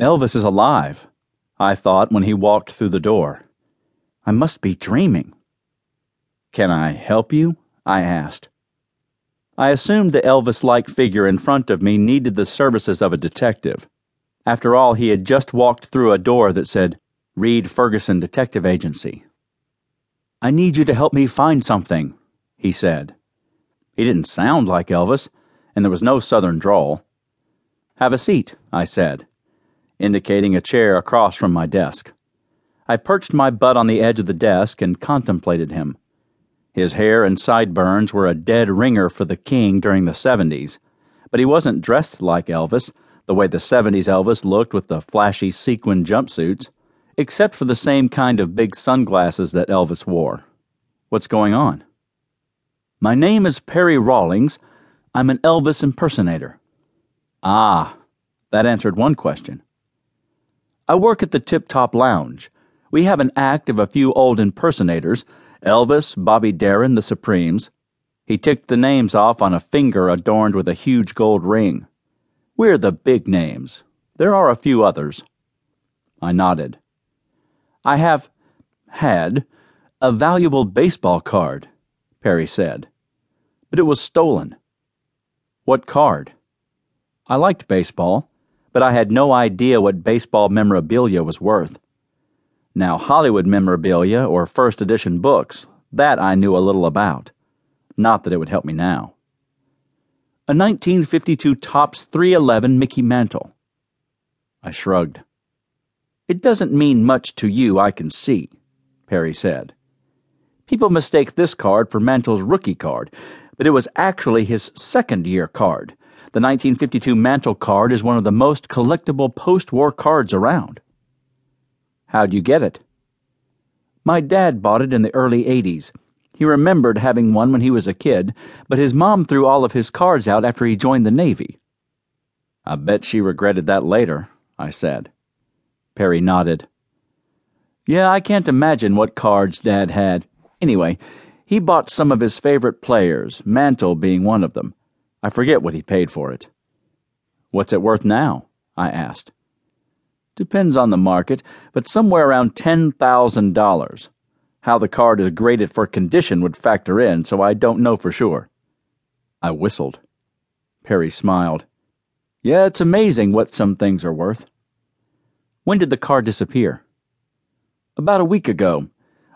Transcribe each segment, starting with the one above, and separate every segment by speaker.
Speaker 1: Elvis is alive, I thought when he walked through the door. I must be dreaming. Can I help you? I asked. I assumed the Elvis like figure in front of me needed the services of a detective. After all, he had just walked through a door that said, Reed Ferguson Detective Agency. I need you to help me find something, he said. He didn't sound like Elvis, and there was no southern drawl. Have a seat, I said, indicating a chair across from my desk. I perched my butt on the edge of the desk and contemplated him. His hair and sideburns were a dead ringer for the king during the 70s, but he wasn't dressed like Elvis, the way the 70s Elvis looked with the flashy sequin jumpsuits, except for the same kind of big sunglasses that Elvis wore. What's going on? My name is Perry Rawlings. I'm an Elvis impersonator. Ah, that answered one question. I work at the Tip Top Lounge. We have an act of a few old impersonators Elvis, Bobby Darin, the Supremes. He ticked the names off on a finger adorned with a huge gold ring. We're the big names. There are a few others. I nodded. I have had a valuable baseball card, Perry said, but it was stolen. What card? I liked baseball, but I had no idea what baseball memorabilia was worth. Now, Hollywood memorabilia or first edition books, that I knew a little about. Not that it would help me now. A 1952 Topps 311 Mickey Mantle. I shrugged. It doesn't mean much to you, I can see, Perry said. People mistake this card for Mantle's rookie card, but it was actually his second year card. The 1952 Mantle card is one of the most collectible post war cards around. How'd you get it? My dad bought it in the early 80s. He remembered having one when he was a kid, but his mom threw all of his cards out after he joined the Navy. I bet she regretted that later, I said. Perry nodded. Yeah, I can't imagine what cards Dad had. Anyway, he bought some of his favorite players, Mantle being one of them. I forget what he paid for it. What's it worth now? I asked. Depends on the market, but somewhere around $10,000. How the card is graded for condition would factor in, so I don't know for sure. I whistled. Perry smiled. Yeah, it's amazing what some things are worth. When did the card disappear? About a week ago.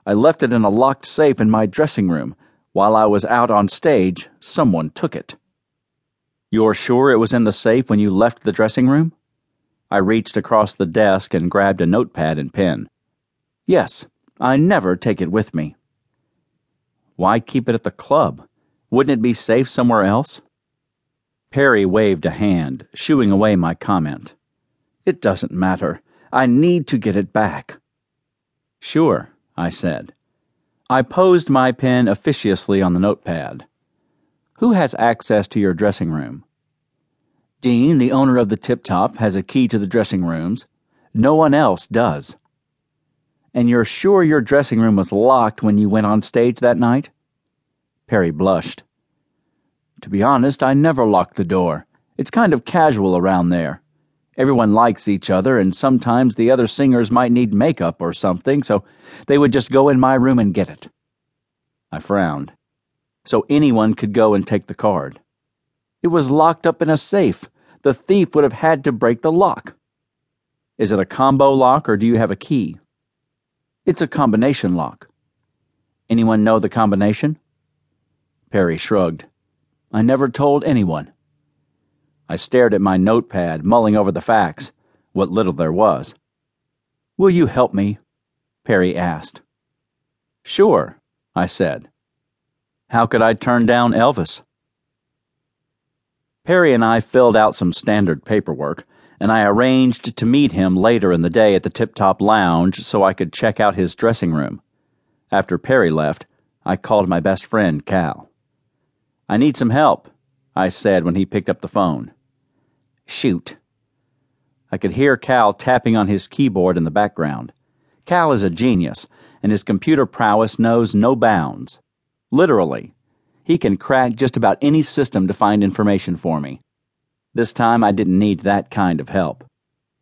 Speaker 1: I left it in a locked safe in my dressing room. While I was out on stage, someone took it. You're sure it was in the safe when you left the dressing room? I reached across the desk and grabbed a notepad and pen. Yes, I never take it with me. Why keep it at the club? Wouldn't it be safe somewhere else? Perry waved a hand, shooing away my comment. It doesn't matter. I need to get it back. Sure, I said. I posed my pen officiously on the notepad. Who has access to your dressing room? Dean, the owner of the Tip Top, has a key to the dressing rooms. No one else does. And you're sure your dressing room was locked when you went on stage that night? Perry blushed. To be honest, I never lock the door. It's kind of casual around there. Everyone likes each other, and sometimes the other singers might need makeup or something, so they would just go in my room and get it. I frowned. So anyone could go and take the card. It was locked up in a safe. The thief would have had to break the lock. Is it a combo lock or do you have a key? It's a combination lock. Anyone know the combination? Perry shrugged. I never told anyone. I stared at my notepad, mulling over the facts, what little there was. Will you help me? Perry asked. Sure, I said. How could I turn down Elvis? Perry and I filled out some standard paperwork, and I arranged to meet him later in the day at the Tip Top Lounge so I could check out his dressing room. After Perry left, I called my best friend, Cal. I need some help, I said when he picked up the phone. Shoot. I could hear Cal tapping on his keyboard in the background. Cal is a genius, and his computer prowess knows no bounds. Literally. He can crack just about any system to find information for me. This time I didn't need that kind of help.